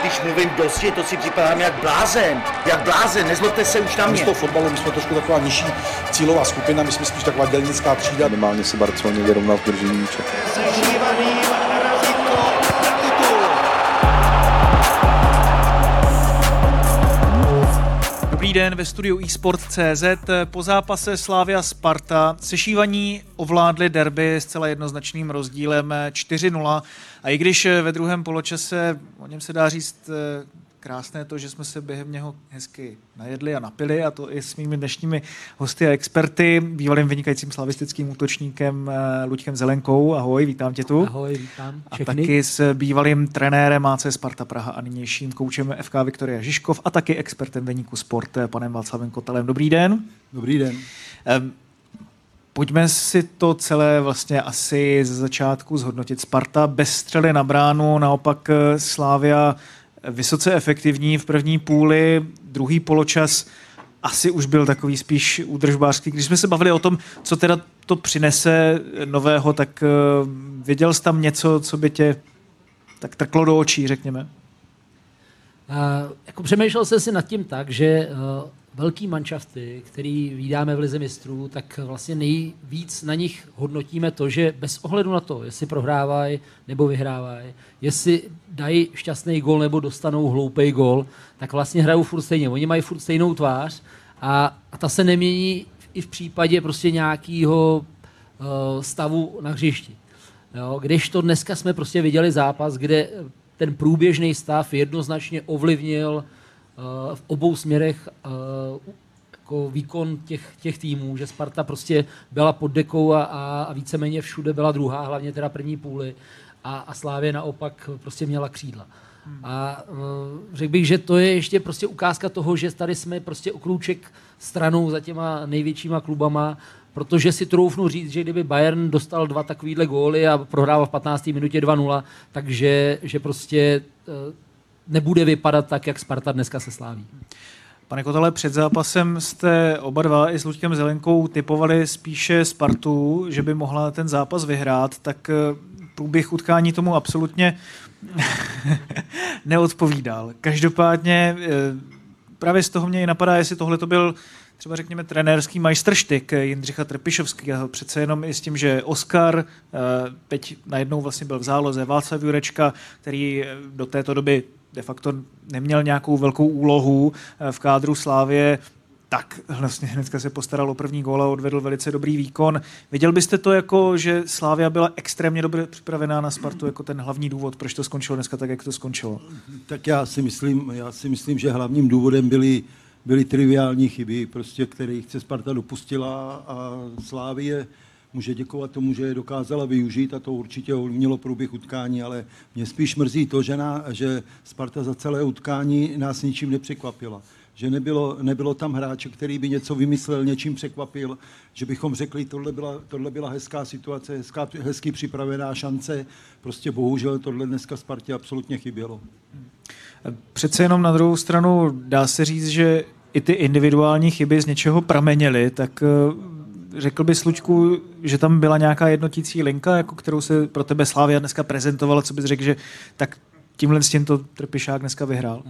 Když mluvím dosti, to si připadám jak blázen. Jak blázen, nezlobte se už na mě. Místo fotbalu my jsme trošku taková nižší cílová skupina, my jsme spíš taková dělnická třída. Minimálně se Barceloně vyrovnal v držení míče. Dobrý den ve studiu eSport.cz. Po zápase Slávia Sparta sešívaní ovládli derby s celá jednoznačným rozdílem 4-0. A i když ve druhém poločase, o něm se dá říct krásné to, že jsme se během něho hezky najedli a napili, a to i s mými dnešními hosty a experty, bývalým vynikajícím slavistickým útočníkem eh, Luďkem Zelenkou. Ahoj, vítám tě tu. Ahoj, vítám A taky s bývalým trenérem AC Sparta Praha a nynějším koučem FK Viktoria Žižkov a taky expertem deníku Sport, eh, panem Václavem Kotelem. Dobrý den. Dobrý den. Um, Pojďme si to celé vlastně asi ze začátku zhodnotit. Sparta bez střely na bránu, naopak eh, Slávia vysoce efektivní v první půli, druhý poločas asi už byl takový spíš údržbářský. Když jsme se bavili o tom, co teda to přinese nového, tak uh, věděl jsi tam něco, co by tě tak trklo do očí, řekněme? Uh, jako přemýšlel jsem si nad tím tak, že uh, velký manšafty, který vydáme v Lize mistrů, tak vlastně nejvíc na nich hodnotíme to, že bez ohledu na to, jestli prohrávají nebo vyhrávají, jestli dají šťastný gol nebo dostanou hloupý gol, tak vlastně hrajou furt stejně. Oni mají furt stejnou tvář a, a ta se nemění i v případě prostě nějakého uh, stavu na hřišti. Jo, když to dneska jsme prostě viděli zápas, kde ten průběžný stav jednoznačně ovlivnil Eh, v obou směrech eh, jako výkon těch, těch týmů, že Sparta prostě byla pod dekou a, a víceméně všude byla druhá, hlavně teda první půly a, a Slávě naopak prostě měla křídla. Hmm. A uh, řekl bych, že to je ještě prostě ukázka toho, že tady jsme prostě okrouček stranou za těma největšíma klubama, protože si troufnu říct, že kdyby Bayern dostal dva takovýhle góly a prohrával v 15. minutě 2-0, takže že prostě nebude vypadat tak, jak Sparta dneska se sláví. Pane Kotele, před zápasem jste oba dva i s Luďkem Zelenkou typovali spíše Spartu, že by mohla ten zápas vyhrát, tak eh, průběh utkání tomu absolutně neodpovídal. Každopádně eh, právě z toho mě i napadá, jestli tohle to byl třeba řekněme trenérský majstrštyk Jindřicha Trpišovského. Přece jenom i s tím, že Oscar eh, teď najednou vlastně byl v záloze Václav Jurečka, který do této doby de facto neměl nějakou velkou úlohu eh, v kádru Slávě, tak vlastně hnedka se postaral o první gól a odvedl velice dobrý výkon. Viděl byste to jako, že Slávia byla extrémně dobře připravená na Spartu jako ten hlavní důvod, proč to skončilo dneska tak, jak to skončilo? Tak já si myslím, já si myslím že hlavním důvodem byly, byly triviální chyby, prostě, které se Sparta dopustila a Slávie může děkovat tomu, že je dokázala využít a to určitě ovlivnilo průběh utkání, ale mě spíš mrzí to, že, na, že Sparta za celé utkání nás ničím nepřekvapila. Že nebylo, nebylo tam hráče, který by něco vymyslel, něčím překvapil, že bychom řekli, tohle byla, tohle byla hezká situace, hezká, hezky připravená šance. Prostě bohužel tohle dneska Spartě absolutně chybělo. Přece jenom na druhou stranu dá se říct, že i ty individuální chyby z něčeho pramenily, tak řekl bys, Lučku, že tam byla nějaká jednotící linka, jako kterou se pro tebe Slávia dneska prezentovala, co bys řekl, že tak tímhle s tímto Trpišák dneska vyhrál?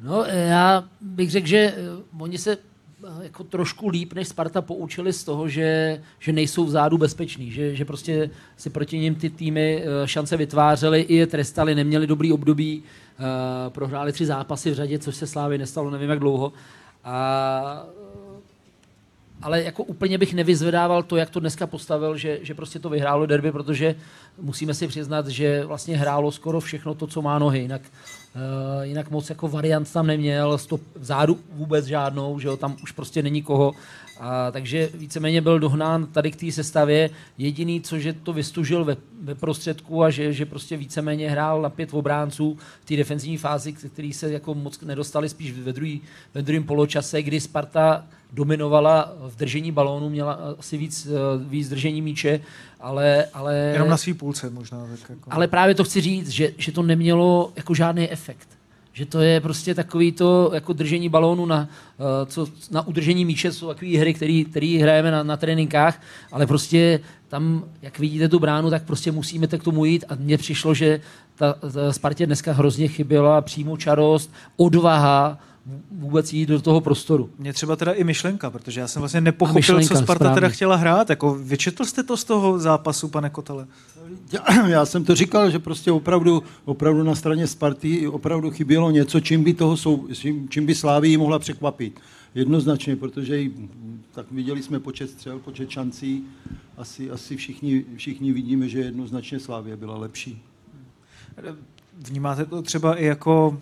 No, já bych řekl, že eh, oni se eh, jako trošku líp než Sparta poučili z toho, že, že nejsou vzadu bezpeční, že, že prostě si proti ním ty týmy eh, šance vytvářely, i je trestali, neměli dobrý období, prohráli tři zápasy v řadě, což se Slávy nestalo nevím jak dlouho. A ale jako úplně bych nevyzvedával to, jak to dneska postavil, že, že prostě to vyhrálo derby, protože musíme si přiznat, že vlastně hrálo skoro všechno to, co má nohy. Jinak Uh, jinak moc jako variant tam neměl, stop vzadu vůbec žádnou, že jo, tam už prostě není koho. A, takže víceméně byl dohnán tady k té sestavě. Jediný, co že to vystužil ve, ve prostředku a že, že prostě víceméně hrál na pět obránců v té defenzivní fázi, který se jako moc nedostali spíš ve, druhý, ve druhém poločase, kdy Sparta dominovala v držení balónu, měla asi víc, eh, víc držení míče, ale... ale Jenom na svý půlce možná. Tak jako... Ale právě to chci říct, že, že to nemělo jako žádný efekt že to je prostě takový to jako držení balónu na, uh, co, na udržení míče, jsou takové hry, které hrajeme na, na tréninkách, ale prostě tam, jak vidíte tu bránu, tak prostě musíme k tomu jít a mně přišlo, že ta, ta Spartě dneska hrozně chyběla přímo čarost, odvaha, vůbec jít do toho prostoru. Mě třeba teda i myšlenka, protože já jsem vlastně nepochopil, myšlenka, co Sparta správně. teda chtěla hrát. Jako, vyčetl jste to z toho zápasu, pane Kotele? Já, já jsem to říkal, že prostě opravdu, opravdu na straně Sparty opravdu chybělo něco, čím by, toho sou, čím, čím by Slávii mohla překvapit. Jednoznačně, protože jí, tak viděli jsme počet střel, počet šancí. Asi, asi všichni, všichni vidíme, že jednoznačně Slávie byla lepší. Vnímáte to třeba i jako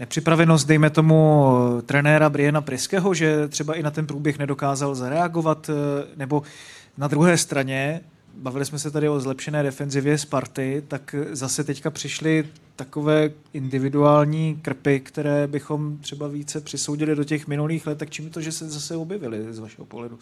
nepřipravenost, dejme tomu, trenéra Briana Priského, že třeba i na ten průběh nedokázal zareagovat, eh, nebo na druhé straně, bavili jsme se tady o zlepšené defenzivě Sparty, tak zase teďka přišly takové individuální krpy, které bychom třeba více přisoudili do těch minulých let, tak čím to, že se zase objevily z vašeho pohledu?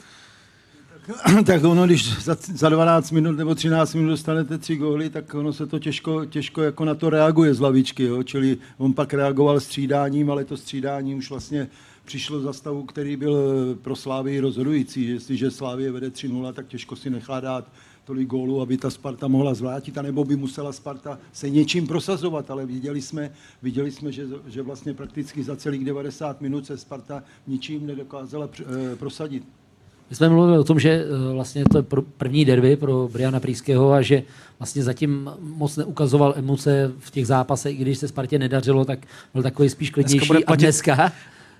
tak ono, když za, za 12 minut nebo 13 minut dostanete tři góly, tak ono se to těžko, těžko jako na to reaguje z lavičky, jo? čili on pak reagoval střídáním, ale to střídání už vlastně přišlo za stavu, který byl pro Slávy rozhodující. Jestliže Slávě vede 3-0, tak těžko si nechá dát tolik gólů, aby ta Sparta mohla zvrátit, anebo by musela Sparta se něčím prosazovat, ale viděli jsme, viděli jsme že, že vlastně prakticky za celých 90 minut se Sparta ničím nedokázala eh, prosadit. My jsme mluvili o tom, že eh, vlastně to je první derby pro Briana Prýského a že vlastně zatím moc neukazoval emoce v těch zápasech, i když se Spartě nedařilo, tak byl takový spíš klidnější. Dneska platit, a dneska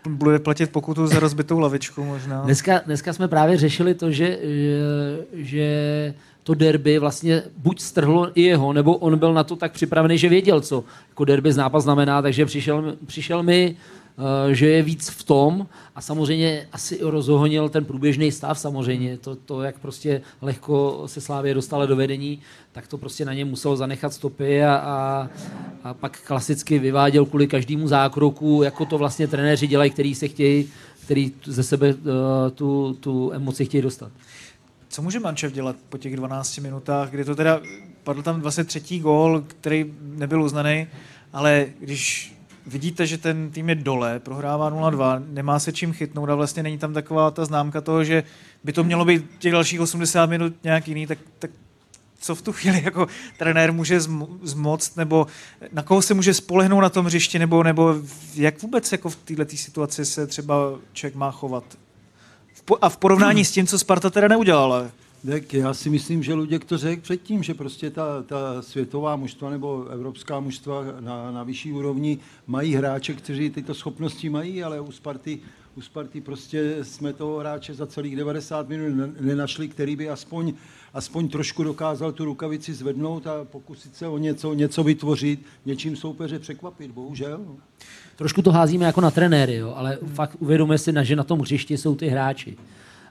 bude platit pokutu za rozbitou lavičku možná. Dneska, dneska jsme právě řešili to, že, že, že to derby vlastně buď strhlo i jeho, nebo on byl na to tak připravený, že věděl, co jako derby zápas znamená, takže přišel, přišel mi že je víc v tom a samozřejmě asi rozhohnil ten průběžný stav samozřejmě, to, to jak prostě lehko se Slávě dostala do vedení, tak to prostě na ně muselo zanechat stopy a, a, a pak klasicky vyváděl kvůli každému zákroku, jako to vlastně trenéři dělají, který se chtějí, který ze sebe uh, tu, tu emoci chtějí dostat. Co může Mančev dělat po těch 12 minutách, kdy to teda padl tam vlastně třetí gól, který nebyl uznaný, ale když vidíte, že ten tým je dole, prohrává 0-2, nemá se čím chytnout a vlastně není tam taková ta známka toho, že by to mělo být těch dalších 80 minut nějak jiný, tak, tak co v tu chvíli jako trenér může zmoct, nebo na koho se může spolehnout na tom hřišti, nebo, nebo jak vůbec jako v této situaci se třeba člověk má chovat? A v porovnání s tím, co Sparta teda neudělala. Tak já si myslím, že Luděk to řekl předtím, že prostě ta, ta světová mužstva nebo evropská mužstva na, na vyšší úrovni mají hráče, kteří tyto schopnosti mají, ale u Sparty, u Sparty prostě jsme toho hráče za celých 90 minut nenašli, který by aspoň, aspoň trošku dokázal tu rukavici zvednout a pokusit se o něco, něco vytvořit, něčím soupeře překvapit, bohužel. Trošku to házíme jako na trenéry, jo, ale fakt uvědomuje si, že na tom hřišti jsou ty hráči.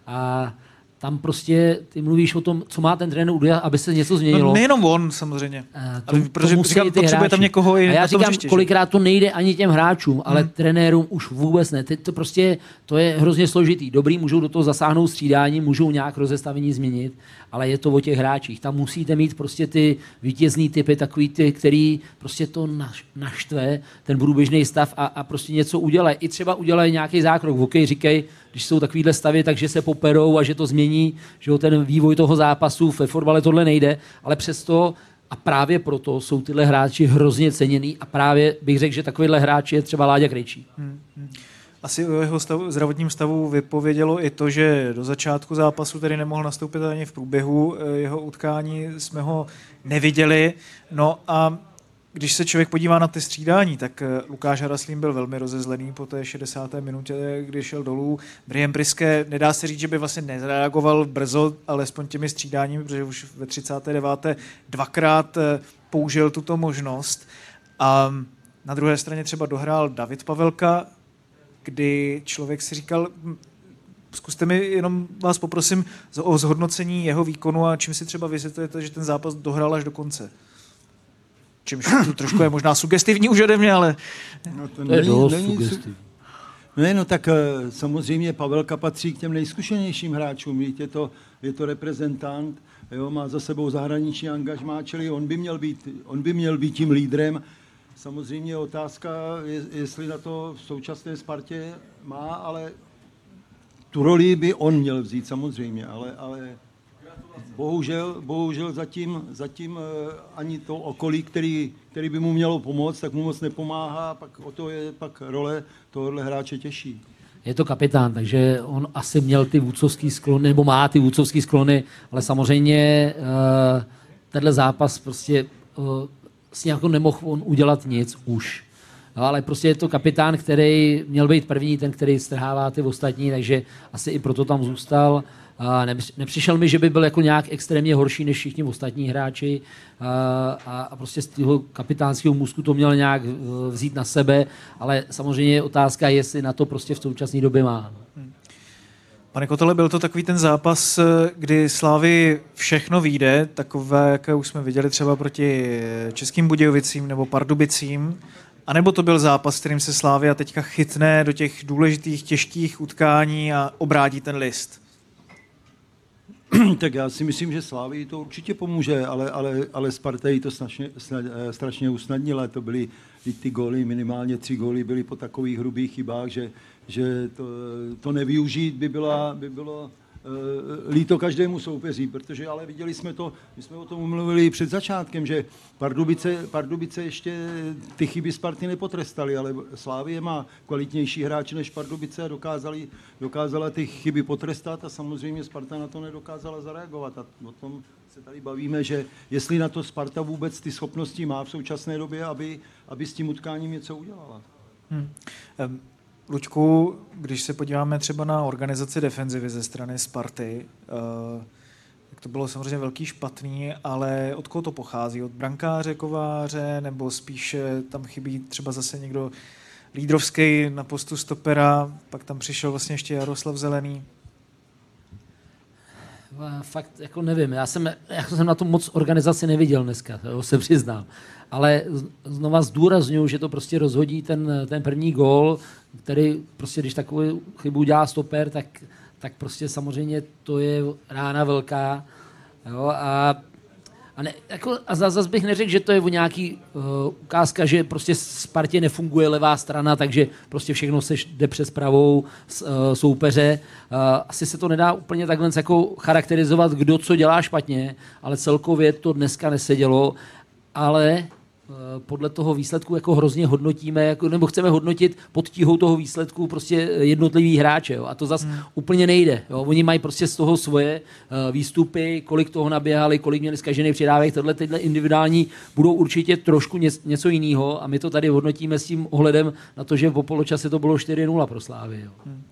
A tam prostě ty mluvíš o tom, co má ten trenér udělat, aby se něco změnilo. No, nejenom on samozřejmě. Uh, to, ale protože to říkám, potřebuje tam někoho i A já říkám, hřiště, kolikrát to nejde ani těm hráčům, ale hmm. trenérům už vůbec ne. Ty, to prostě, to je hrozně složitý. Dobrý, můžou do toho zasáhnout střídání, můžou nějak rozestavení změnit, ale je to o těch hráčích. Tam musíte mít prostě ty vítězný typy, takový ty, který prostě to naštve, ten průběžný stav a, a prostě něco udělají. I třeba udělají nějaký zákrok. OK, říkej, když jsou takovýhle stavy, takže se poperou a že to změní, že ten vývoj toho zápasu ve fotbale tohle nejde, ale přesto a právě proto jsou tyhle hráči hrozně ceněný a právě bych řekl, že takovýhle hráč je třeba Láďa Krejčí. Hmm, hmm. Asi o jeho stavu, zdravotním stavu vypovědělo i to, že do začátku zápasu tedy nemohl nastoupit ani v průběhu eh, jeho utkání, jsme ho neviděli. No a když se člověk podívá na ty střídání, tak eh, Lukáš Haraslín byl velmi rozezlený po té 60. minutě, kdy šel dolů. Brian Briske, nedá se říct, že by vlastně nezareagoval brzo, alespoň těmi střídáními, protože už ve 39. dvakrát eh, použil tuto možnost. A Na druhé straně třeba dohrál David Pavelka, kdy člověk si říkal, "Hm, zkuste mi jenom vás poprosím o zhodnocení jeho výkonu a čím si třeba vysvětlujete, že ten zápas dohrál až do konce. Čímž to trošku je možná sugestivní už ode mě, ale No to To je dost su- sugestivní. Ne, no tak eh, samozřejmě Pavelka patří k těm nejzkušenějším hráčům, víte, je to, je to reprezentant, jo, má za sebou zahraniční angažmá, čili on by měl být, on by měl být tím lídrem. Samozřejmě je otázka, je, jestli na to v současné Spartě má, ale tu roli by on měl vzít samozřejmě, ale, ale bohužel, bohužel zatím, zatím eh, ani to okolí, který, který by mu mělo pomoct, tak mu moc nepomáhá, pak o to je pak role tohohle hráče těžší. Je to kapitán, takže on asi měl ty vůdcovský sklony, nebo má ty vůdcovský sklony, ale samozřejmě uh, tenhle zápas prostě uh, s nějakou nemohl on udělat nic už. No, ale prostě je to kapitán, který měl být první, ten, který strhává ty ostatní, takže asi i proto tam zůstal. Nepřišel mi, že by byl jako nějak extrémně horší než všichni ostatní hráči a, prostě z toho kapitánského můzku to měl nějak eh, vzít na sebe, ale samozřejmě je otázka, jestli na to prostě v současné době má. Pane Kotele, byl to takový ten zápas, kdy Slávy všechno vyjde, takové, jaké už jsme viděli třeba proti Českým Budějovicím nebo Pardubicím, a nebo to byl zápas, kterým se Slávia teďka chytne do těch důležitých, těžkých utkání a obrádí ten list? tak já si myslím, že Slávii to určitě pomůže, ale, ale, ale Sparta jí to strašně, eh, strašně usnadnila. To byly ty góly, minimálně tři góly byly po takových hrubých chybách, že, že to, to nevyužít by, byla, by bylo líto každému soupeří, protože ale viděli jsme to, my jsme o tom mluvili před začátkem, že Pardubice, Pardubice ještě ty chyby Sparty nepotrestali, ale Slávie má kvalitnější hráče než Pardubice a dokázali, dokázala ty chyby potrestat a samozřejmě Sparta na to nedokázala zareagovat. A o tom se tady bavíme, že jestli na to Sparta vůbec ty schopnosti má v současné době, aby, aby s tím utkáním něco udělala. Hmm. Em, Luďku, když se podíváme třeba na organizaci defenzivy ze strany Sparty, eh, tak to bylo samozřejmě velký špatný, ale od koho to pochází? Od brankáře, kováře, nebo spíše tam chybí třeba zase někdo lídrovský na postu stopera, pak tam přišel vlastně ještě Jaroslav Zelený. Eh, Fakt jako nevím, já jsem, já jsem na tom moc organizaci neviděl dneska, to se přiznám. Ale znova zdůraznuju, že to prostě rozhodí ten, ten první gól, který prostě, když takovou chybu dělá stoper, tak, tak prostě samozřejmě to je rána velká. Jo, a a, ne, jako, a za- zas bych neřekl, že to je o nějaký uh, ukázka, že prostě Spartě nefunguje levá strana, takže prostě všechno se jde přes pravou s, uh, soupeře. Uh, asi se to nedá úplně takhle jako charakterizovat, kdo co dělá špatně, ale celkově to dneska nesedělo, ale podle toho výsledku jako hrozně hodnotíme, jako, nebo chceme hodnotit pod tíhou toho výsledku prostě jednotlivý hráče. Jo? A to zase hmm. úplně nejde. Jo? Oni mají prostě z toho svoje uh, výstupy, kolik toho naběhali, kolik měli zkažený přidávek. Tohle tyhle individuální budou určitě trošku ně, něco jiného a my to tady hodnotíme s tím ohledem na to, že po poločase to bylo 4-0 pro Slávy. Jo? Hmm.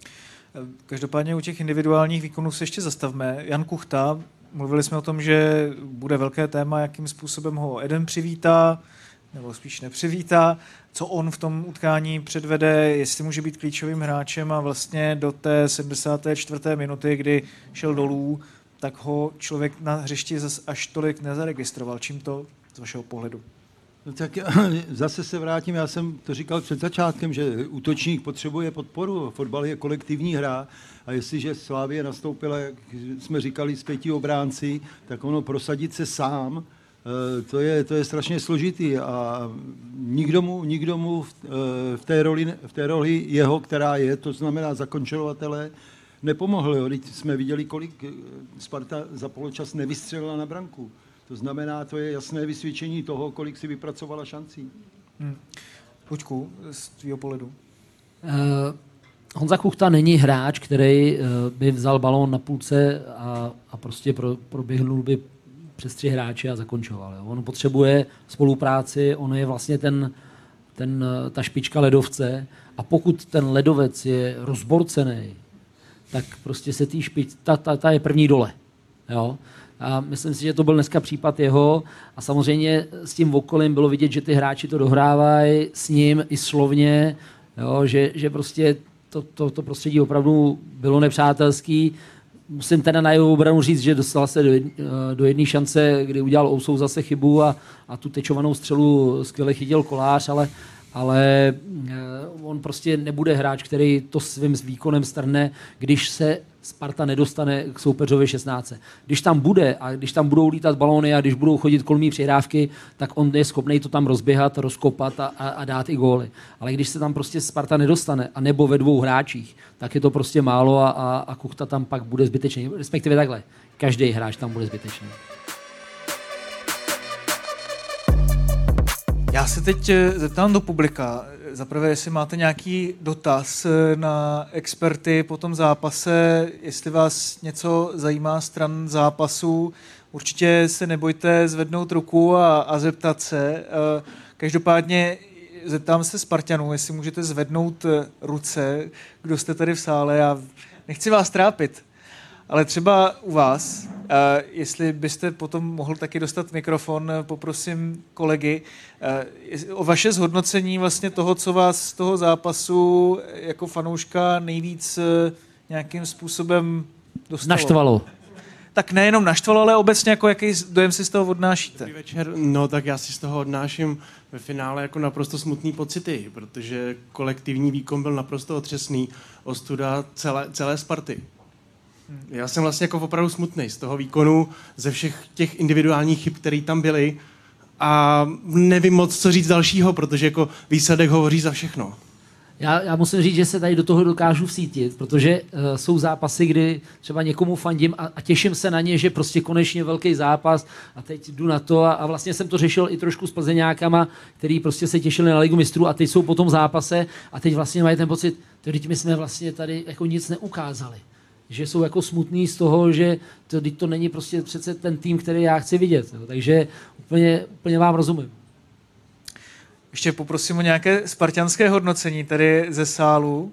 Každopádně u těch individuálních výkonů se ještě zastavme. Jan Kuchta, mluvili jsme o tom, že bude velké téma, jakým způsobem ho Eden přivítá, nebo spíš nepřivítá, co on v tom utkání předvede, jestli může být klíčovým hráčem a vlastně do té 74. minuty, kdy šel dolů, tak ho člověk na hřišti až tolik nezaregistroval. Čím to z vašeho pohledu? No tak zase se vrátím, já jsem to říkal před začátkem, že útočník potřebuje podporu. Fotbal je kolektivní hra a jestliže Slávě nastoupila, jak jsme říkali, z pěti obránci, tak ono prosadit se sám, to je, to je strašně složitý a nikdo mu, nikdo mu v, eh, v, té roli, v té roli jeho, která je, to znamená zakončovatele, nepomohl. Jo. Teď jsme viděli, kolik eh, Sparta za poločas nevystřelila na branku. To znamená, to je jasné vysvědčení toho, kolik si vypracovala šancí. Hmm. Luďku, z tvého pohledu. Uh, Honza Kuchta není hráč, který uh, by vzal balón na půlce a, a prostě pro, proběhnul by přes tři hráče a zakončoval. Jo. On potřebuje spolupráci, on je vlastně ten, ten, ta špička ledovce a pokud ten ledovec je rozborcený, tak prostě se tý špič, ta, ta, ta je první dole. Jo? A myslím si, že to byl dneska případ jeho a samozřejmě s tím okolím bylo vidět, že ty hráči to dohrávají s ním i slovně, jo? Že, že prostě to, to, to prostředí opravdu bylo nepřátelský. Musím teda na jeho obranu říct, že dostal se do, jed, do jedné šance, kdy udělal Ousou zase chybu a, a tu tečovanou střelu skvěle chytil kolář, ale, ale on prostě nebude hráč, který to svým výkonem strne, když se Sparta nedostane k soupeřovi 16. Když tam bude a když tam budou lítat balóny a když budou chodit kolmí přihrávky, tak on je schopný to tam rozběhat, rozkopat a, a, a dát i góly. Ale když se tam prostě Sparta nedostane, a nebo ve dvou hráčích, tak je to prostě málo a, a, a Kuchta tam pak bude zbytečný. Respektive takhle, každý hráč tam bude zbytečný. Já se teď eh, zeptám do publika. Zaprvé, jestli máte nějaký dotaz eh, na experty po tom zápase, jestli vás něco zajímá stran zápasu, určitě se nebojte zvednout ruku a, a zeptat se. Eh, každopádně zeptám se Spartanů, jestli můžete zvednout ruce, kdo jste tady v sále. Já nechci vás trápit, ale třeba u vás, Uh, jestli byste potom mohl taky dostat mikrofon, poprosím kolegy uh, o vaše zhodnocení vlastně toho, co vás z toho zápasu jako fanouška nejvíc nějakým způsobem dostalo. Naštvalo. Tak nejenom naštvalo, ale obecně jako jaký dojem si z toho odnášíte? Dobrý večer. No tak já si z toho odnáším ve finále jako naprosto smutný pocity, protože kolektivní výkon byl naprosto otřesný. Ostuda celé, celé Sparty. Já jsem vlastně jako opravdu smutný z toho výkonu, ze všech těch individuálních chyb, které tam byly. A nevím moc, co říct dalšího, protože jako výsledek hovoří za všechno. Já, já musím říct, že se tady do toho dokážu vsítit, protože uh, jsou zápasy, kdy třeba někomu fandím a, a těším se na ně, že prostě konečně velký zápas a teď jdu na to a, a vlastně jsem to řešil i trošku s plzeňákama, který prostě se těšili na ligu mistrů a teď jsou po tom zápase a teď vlastně mají ten pocit, teď my jsme vlastně tady jako nic neukázali že jsou jako smutný z toho, že to, to není prostě přece ten tým, který já chci vidět. Jo. Takže úplně, úplně vám rozumím. Ještě poprosím o nějaké spartianské hodnocení tady ze sálu.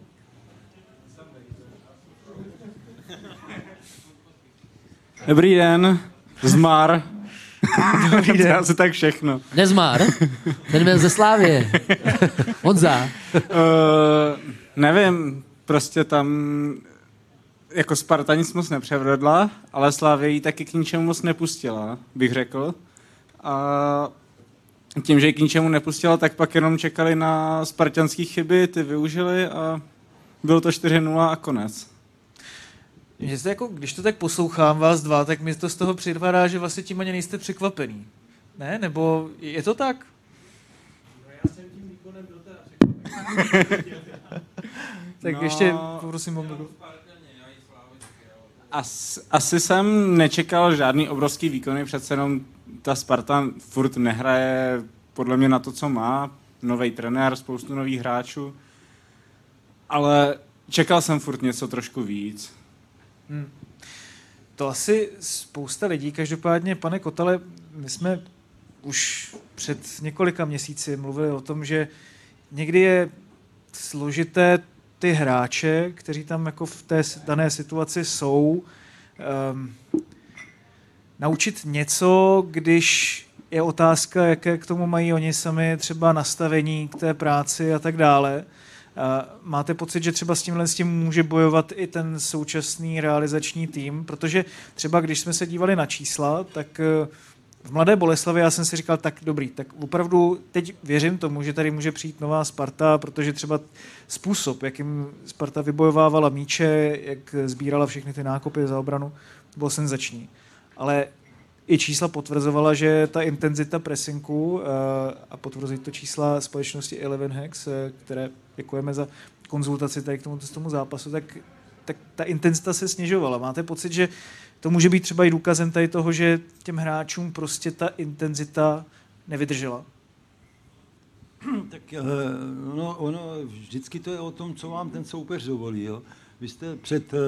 Dobrý den, Zmar. Dobrý den. Asi tak všechno. Nezmar? Ten byl ze Slávě. Honza. Uh, nevím, prostě tam jako Sparta nic moc nepřevedla, ale Slávě ji taky k ničemu moc nepustila, bych řekl. A tím, že ji k ničemu nepustila, tak pak jenom čekali na spartianské chyby, ty využili a bylo to 4-0 a konec. Jste jako, když to tak poslouchám vás dva, tak mi to z toho připadá, že vlastně tím ani nejste překvapený. Ne? Nebo je to tak? No já jsem tím výkonem byl teda tak no, ještě poprosím o As, asi jsem nečekal žádný obrovský výkony, přece jenom ta Sparta furt nehraje podle mě na to, co má. Nový trenér, spoustu nových hráčů. Ale čekal jsem furt něco trošku víc. Hmm. To asi spousta lidí. Každopádně, pane Kotale, my jsme už před několika měsíci mluvili o tom, že někdy je složité ty hráče, kteří tam jako v té dané situaci jsou, um, naučit něco, když je otázka, jaké k tomu mají oni sami třeba nastavení k té práci a tak dále. Máte pocit, že třeba s tímhle s tím může bojovat i ten současný realizační tým? Protože třeba když jsme se dívali na čísla, tak uh, v Mladé Boleslavi já jsem si říkal, tak dobrý, tak opravdu teď věřím tomu, že tady může přijít nová Sparta, protože třeba způsob, jakým Sparta vybojovávala míče, jak sbírala všechny ty nákopy za obranu, byl senzační. Ale i čísla potvrzovala, že ta intenzita presinku uh, a potvrzují to čísla společnosti Eleven Hex, uh, které děkujeme za konzultaci tady k tomu, tomu zápasu, tak, tak ta intenzita se snižovala. Máte pocit, že to může být třeba i důkazem tady toho, že těm hráčům prostě ta intenzita nevydržela. Tak no, ono, vždycky to je o tom, co vám ten soupeř dovolí. Jo? Vy jste před uh,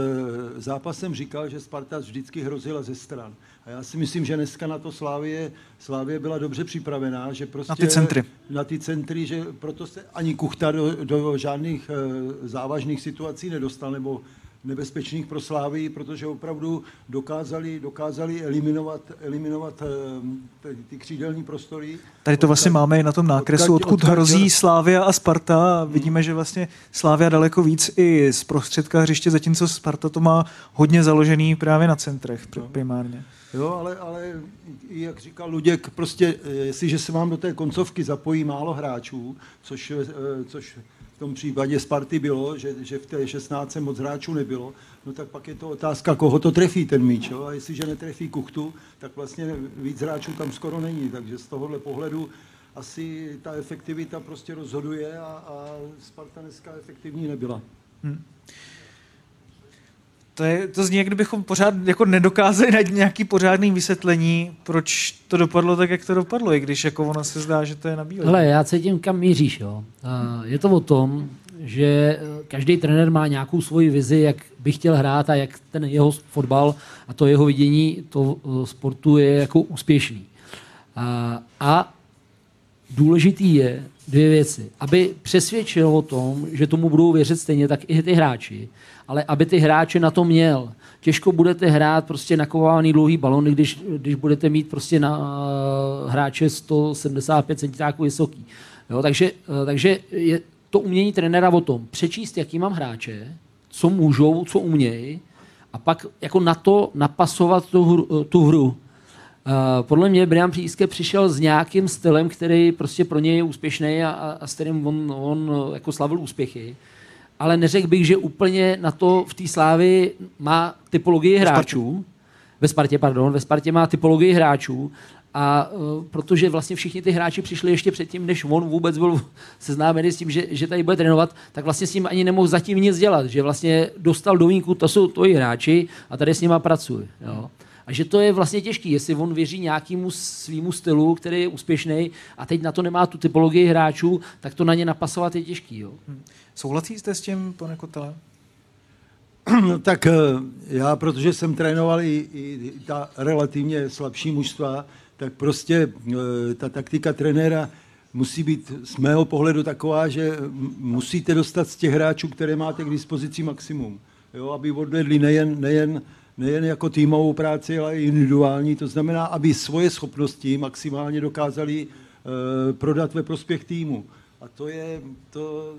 zápasem říkal, že Sparta vždycky hrozila ze stran. A já si myslím, že dneska na to Slávě, Slávě byla dobře připravená, že prostě... Na ty centry. Na ty centry, že proto se ani Kuchta do, do žádných uh, závažných situací nedostal, nebo nebezpečných pro Slávy, protože opravdu dokázali, dokázali eliminovat, eliminovat eh, ty, ty křídelní prostory. Tady to vlastně máme i na tom nákresu, odkud- odkud hrozí Slávia a Sparta. Vidíme, že vlastně Slávia daleko víc i z prostředka hřiště, zatímco Sparta to má hodně založený právě na centrech pr- primárně. Jo, ale, ale jak říkal Luděk, prostě eh, jestliže se vám do té koncovky zapojí málo hráčů, což, eh, což v tom případě Sparty bylo, že, že v té 16 moc hráčů nebylo, no tak pak je to otázka, koho to trefí ten míč. Jo? A jestliže netrefí kuchtu, tak vlastně víc hráčů tam skoro není. Takže z tohohle pohledu asi ta efektivita prostě rozhoduje a, a Sparta dneska efektivní nebyla. To, je, to zní, jak kdybychom pořád jako nedokázali najít nějaký pořádný vysvětlení, proč to dopadlo tak, jak to dopadlo, i když jako ono se zdá, že to je na bílé. Hele, já cítím, kam míříš. Jo. Je to o tom, že každý trenér má nějakou svoji vizi, jak by chtěl hrát a jak ten jeho fotbal a to jeho vidění to eh, sportu je jako úspěšný. A, a důležitý je dvě věci. Aby přesvědčil o tom, že tomu budou věřit stejně tak i ty hráči, ale aby ty hráče na to měl. Těžko budete hrát prostě nakovávaný dlouhý balony, když, když budete mít prostě na uh, hráče 175 cm vysoký. Jo, takže, uh, takže je to umění trenéra o tom přečíst, jaký mám hráče, co můžou, co umějí, a pak jako na to napasovat tu hru. Tu hru. Podle mě Brian Příske přišel s nějakým stylem, který prostě pro něj je úspěšný a, a, a s kterým on, on jako slavil úspěchy. Ale neřekl bych, že úplně na to v té slávy má typologii hráčů. Ve Spartě, pardon, ve Spartě má typologii hráčů a uh, protože vlastně všichni ty hráči přišli ještě předtím, než on vůbec byl seznámený s tím, že, že tady bude trénovat, tak vlastně s ním ani nemohl zatím nic dělat, že vlastně dostal do vínku, to jsou tvoji hráči a tady s nima pracuji. Jo. A že to je vlastně těžký, jestli on věří nějakému svýmu stylu, který je úspěšný a teď na to nemá tu typologii hráčů, tak to na ně napasovat je těžký. Jo. Souhlasíte s tím, pane Kotele? No, tak eh, já, protože jsem trénoval i, i ta relativně slabší mužstva, tak prostě eh, ta taktika trenéra musí být z mého pohledu taková, že musíte dostat z těch hráčů, které máte k dispozici maximum. Jo, aby odvedli nejen, nejen, nejen jako týmovou práci, ale i individuální. To znamená, aby svoje schopnosti maximálně dokázali eh, prodat ve prospěch týmu. A to je... To,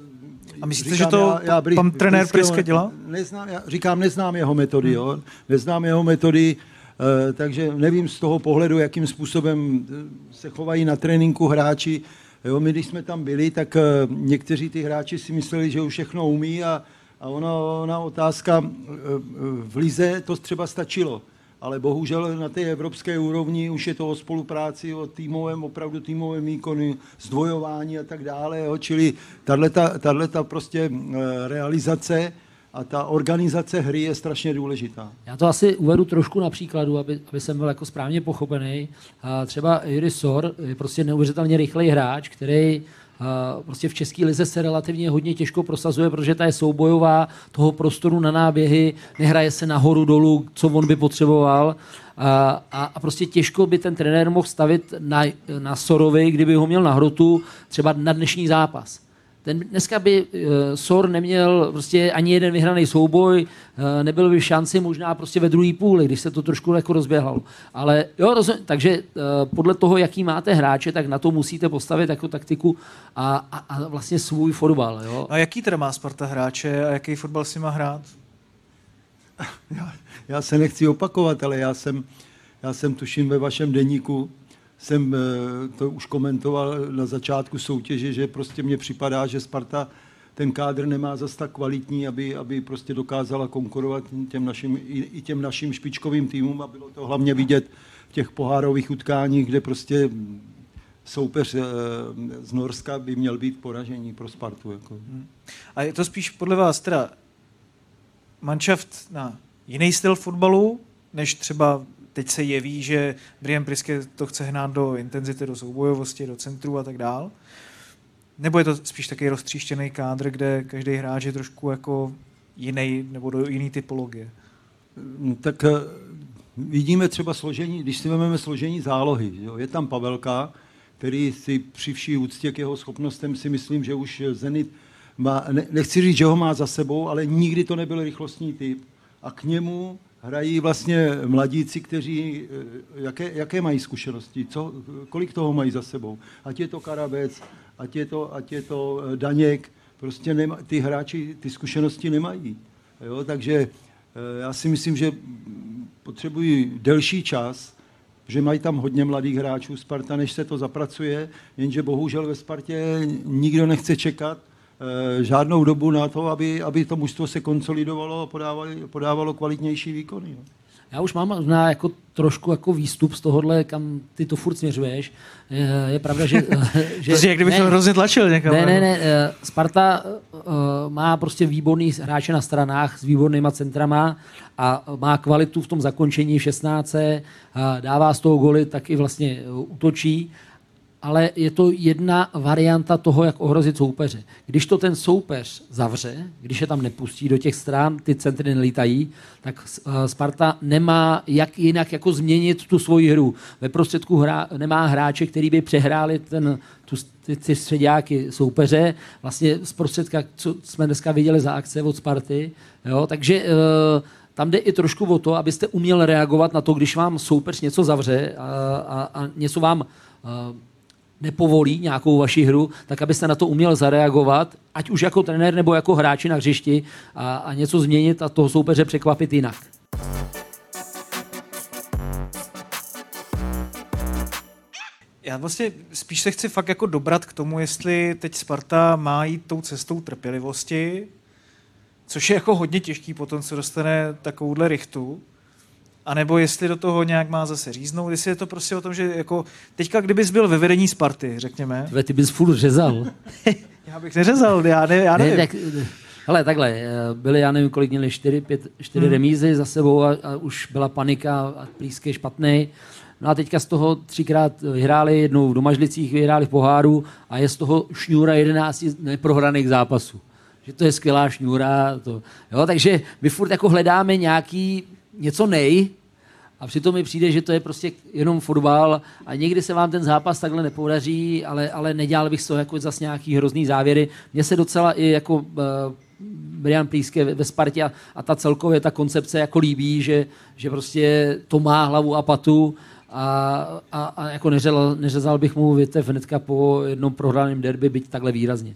A myslíte, že to pan trenér Priske dělá? Neznám, já říkám, neznám jeho metody, jo. Neznám jeho metody, eh, takže nevím z toho pohledu, jakým způsobem eh, se chovají na tréninku hráči. Jo, my, když jsme tam byli, tak eh, někteří ty hráči si mysleli, že už všechno umí a, a ona, ona otázka, eh, v Lize to třeba stačilo. Ale bohužel na té evropské úrovni už je to o spolupráci, o týmovém, opravdu týmovém výkonu, zdvojování a tak dále. Jo. Čili tato prostě eh, realizace a ta organizace hry je strašně důležitá. Já to asi uvedu trošku na příkladu, aby, aby jsem byl jako správně pochopený. A třeba Jiri Sor je prostě neuvěřitelně rychlej hráč, který prostě v české lize se relativně hodně těžko prosazuje, protože ta je soubojová, toho prostoru na náběhy, nehraje se nahoru dolů, co on by potřeboval. A, a, a prostě těžko by ten trenér mohl stavit na, na Sorovi, kdyby ho měl na hrotu, třeba na dnešní zápas. Ten dneska by uh, Sor neměl prostě ani jeden vyhraný souboj, uh, nebyl by v šanci možná prostě ve druhé půli, když se to trošku jako rozběhalo. Ale jo, rozum, takže uh, podle toho, jaký máte hráče, tak na to musíte postavit jako taktiku a, a, a vlastně svůj fotbal. Jo. A jaký teda má Sparta hráče a jaký fotbal si má hrát? Já, já se nechci opakovat, ale já jsem, já jsem tuším ve vašem deníku, jsem eh, to už komentoval na začátku soutěže, že prostě mně připadá, že Sparta ten kádr nemá zas tak kvalitní, aby, aby prostě dokázala konkurovat těm našim, i, těm našim špičkovým týmům a bylo to hlavně vidět v těch pohárových utkáních, kde prostě soupeř eh, z Norska by měl být poražení pro Spartu. Jako. A je to spíš podle vás teda manšaft na jiný styl fotbalu, než třeba teď se jeví, že Brian Priske to chce hnát do intenzity, do soubojovosti, do centru a tak dál? Nebo je to spíš takový roztříštěný kádr, kde každý hráč je trošku jako jiný nebo do jiný typologie? Tak eh, vidíme třeba složení, když si vezmeme složení zálohy, jo, je tam Pavelka, který si při vší úctě k jeho schopnostem si myslím, že už Zenit má, ne, nechci říct, že ho má za sebou, ale nikdy to nebyl rychlostní typ. A k němu hrají vlastně mladíci, kteří, eh, jaké, jaké mají zkušenosti, co, kolik toho mají za sebou. Ať je to Karabec, ať je to, ať je to eh, Daněk, prostě nema, ty hráči ty zkušenosti nemají. Jo, takže eh, já si myslím, že potřebují delší čas, že mají tam hodně mladých hráčů Sparta, než se to zapracuje, jenže bohužel ve Spartě nikdo nechce čekat žádnou dobu na to, aby, aby to mužstvo se konsolidovalo a podávalo, podávalo kvalitnější výkony. No. Já už mám možná jako trošku jako výstup z tohohle, kam ty to furt směřuješ. Je, je pravda, že... že to si jak kdybych ne, to hrozně tlačil někam. Ne, ne, ne. Eh, Sparta uh, má prostě výborný hráče na stranách s výbornýma centrama a má kvalitu v tom zakončení v 16. Dává z toho goly, tak i vlastně útočí ale je to jedna varianta toho, jak ohrozit soupeře. Když to ten soupeř zavře, když je tam nepustí do těch stran, ty centry nelítají, tak eh, Sparta nemá jak jinak jako změnit tu svoji hru. Ve prostředku hra, nemá hráče, který by přehráli ten, tu, ty, ty středáky soupeře. Vlastně z prostředka, co jsme dneska viděli za akce od Sparty. Jo? Takže e, tam jde i trošku o to, abyste uměl reagovat na to, když vám soupeř něco zavře a, a, a něco vám eh, nepovolí nějakou vaši hru, tak abyste na to uměl zareagovat, ať už jako trenér nebo jako hráči na hřišti a, a něco změnit a toho soupeře překvapit jinak. Já vlastně spíš se chci fakt jako dobrat k tomu, jestli teď Sparta má jít tou cestou trpělivosti, což je jako hodně těžký potom, co dostane takovouhle rychtu, a nebo jestli do toho nějak má zase říznout, jestli je to prostě o tom, že jako teďka, kdybys byl ve vedení Sparty, řekněme. Tve, ty bys furt řezal. já bych neřezal, já, ne, já nevím. Ne, tak, hele, takhle, eh, byly, já nevím, kolik měli, čtyři, pět, čtyři hmm. remízy za sebou a, a, už byla panika a blízké špatný. No a teďka z toho třikrát vyhráli, jednou v Domažlicích vyhráli v poháru a je z toho šňůra 11 neprohraných zápasů. Že to je skvělá šňůra. To, jo, takže my furt jako hledáme nějaký něco nej, a přitom mi přijde, že to je prostě jenom fotbal a někdy se vám ten zápas takhle nepodaří, ale, ale nedělal bych z toho jako zase nějaký hrozný závěry. Mně se docela i jako uh, Brian Plíske ve, Spartě a, a ta celkově ta koncepce jako líbí, že, že prostě to má hlavu a patu a, a, a jako neřezal, neřezal bych mu větev hnedka po jednom prohraném derby, byť takhle výrazně.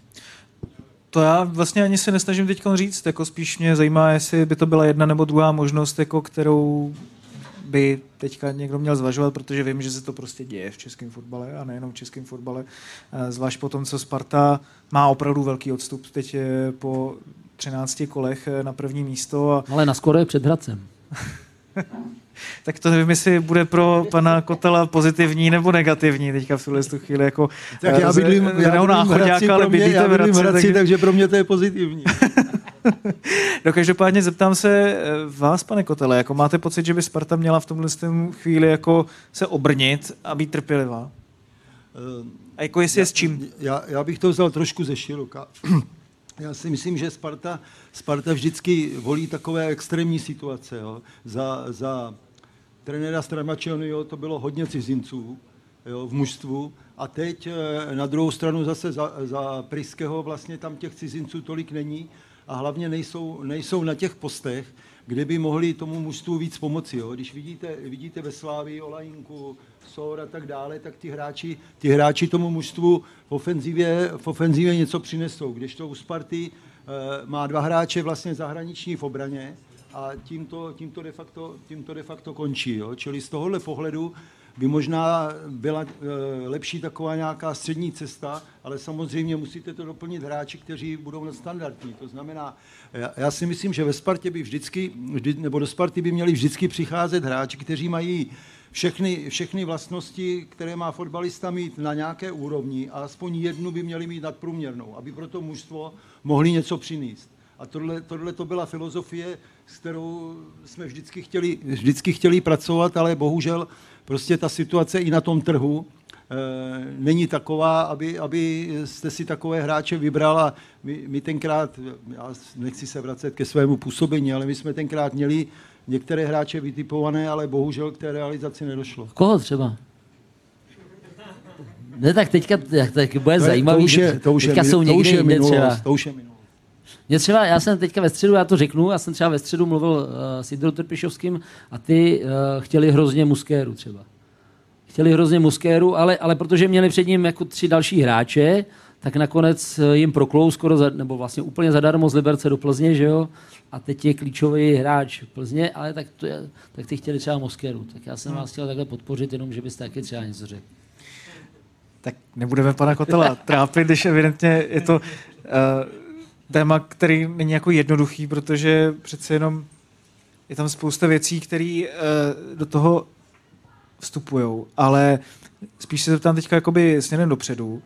To já vlastně ani se nesnažím teď říct, jako spíš mě zajímá, jestli by to byla jedna nebo druhá možnost, jako kterou by teďka někdo měl zvažovat, protože vím, že se to prostě děje v českém fotbale a nejenom v českém fotbale. Eh, zvlášť po tom, co Sparta má opravdu velký odstup teď po 13 kolech eh, na první místo. A... Ale na skoro je před Hradcem. tak to nevím, jestli bude pro pana Kotela pozitivní nebo negativní teďka v tuhle chvíli. Jako, tak já bydlím, já bydlím v Hradci, ale mě, já bydlím v Hradci, takže... takže pro mě to je pozitivní. no každopádně zeptám se eh, vás, pane Kotele, jako máte pocit, že by Sparta měla v tomhle chvíli jako se obrnit a být trpělivá? Eh, a jako jestli já, je s čím? Já, já bych to vzal trošku ze široka. Já si myslím, že Sparta, Sparta vždycky volí takové extrémní situace. Jo. Za, za trenéra Stramačonyho to bylo hodně cizinců jo, v mužstvu a teď eh, na druhou stranu zase za, za Priského vlastně tam těch cizinců tolik není a hlavně nejsou, nejsou na těch postech, kde by mohli tomu mužstvu víc pomoci. Jo. Když vidíte, vidíte ve Slávii Olajinku, Sor a tak dále, tak ty hráči, ty hráči tomu mužstvu v ofenzivě, v ofenzivě něco přinesou. Když to u Sparty e, má dva hráče vlastně zahraniční v obraně a tím to, tím to, de, facto, tím to de facto končí. Jo. Čili z tohohle pohledu by možná byla e, lepší taková nějaká střední cesta, ale samozřejmě musíte to doplnit hráči, kteří budou na standardní. To znamená, já, si myslím, že ve Spartě by vždycky, vždy, nebo do Sparty by měli vždycky přicházet hráči, kteří mají všechny, všechny vlastnosti, které má fotbalista mít na nějaké úrovni a aspoň jednu by měli mít nadprůměrnou, aby pro to mužstvo mohli něco přinést. A tohle, tohle to byla filozofie, s kterou jsme vždycky chtěli, vždycky chtěli pracovat, ale bohužel prostě ta situace i na tom trhu e, není taková, aby, aby jste si takové hráče vybral a my, my tenkrát, já nechci se vracet ke svému působení, ale my jsme tenkrát měli některé hráče vytipované, ale bohužel k té realizaci nedošlo. Koho třeba? Ne, tak teďka tak, tak bude To je- zajímavý. to už je- že to už teďka jsou to někde už je jinde minulost, třeba. to už je minulost. Mě třeba, já jsem teďka ve středu, já to řeknu, já jsem třeba ve středu mluvil uh, s Jindrou Trpišovským a ty uh, chtěli hrozně muskéru třeba. Chtěli hrozně muskéru, ale, ale protože měli před ním jako tři další hráče, tak nakonec eh, jim proklou skoro, za, nebo vlastně úplně zadarmo z Liberce do Plzně, že jo? A teď je klíčový hráč Plzně, ale tak, to je, tak ty chtěli třeba Moskéru. Tak já jsem vás chtěl takhle podpořit, jenom že byste taky třeba něco řekl. Tak nebudeme pana Kotela trápit, když evidentně je to uh, téma, který není jako jednoduchý, protože přece jenom je tam spousta věcí, které uh, do toho vstupují, ale spíš se zeptám teďka jakoby směrem dopředu, uh,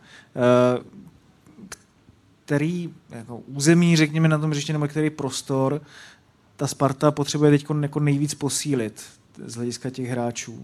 který jako území, řekněme, na tom hřišti, nebo který prostor ta Sparta potřebuje teď jako nejvíc posílit z hlediska těch hráčů. Uh,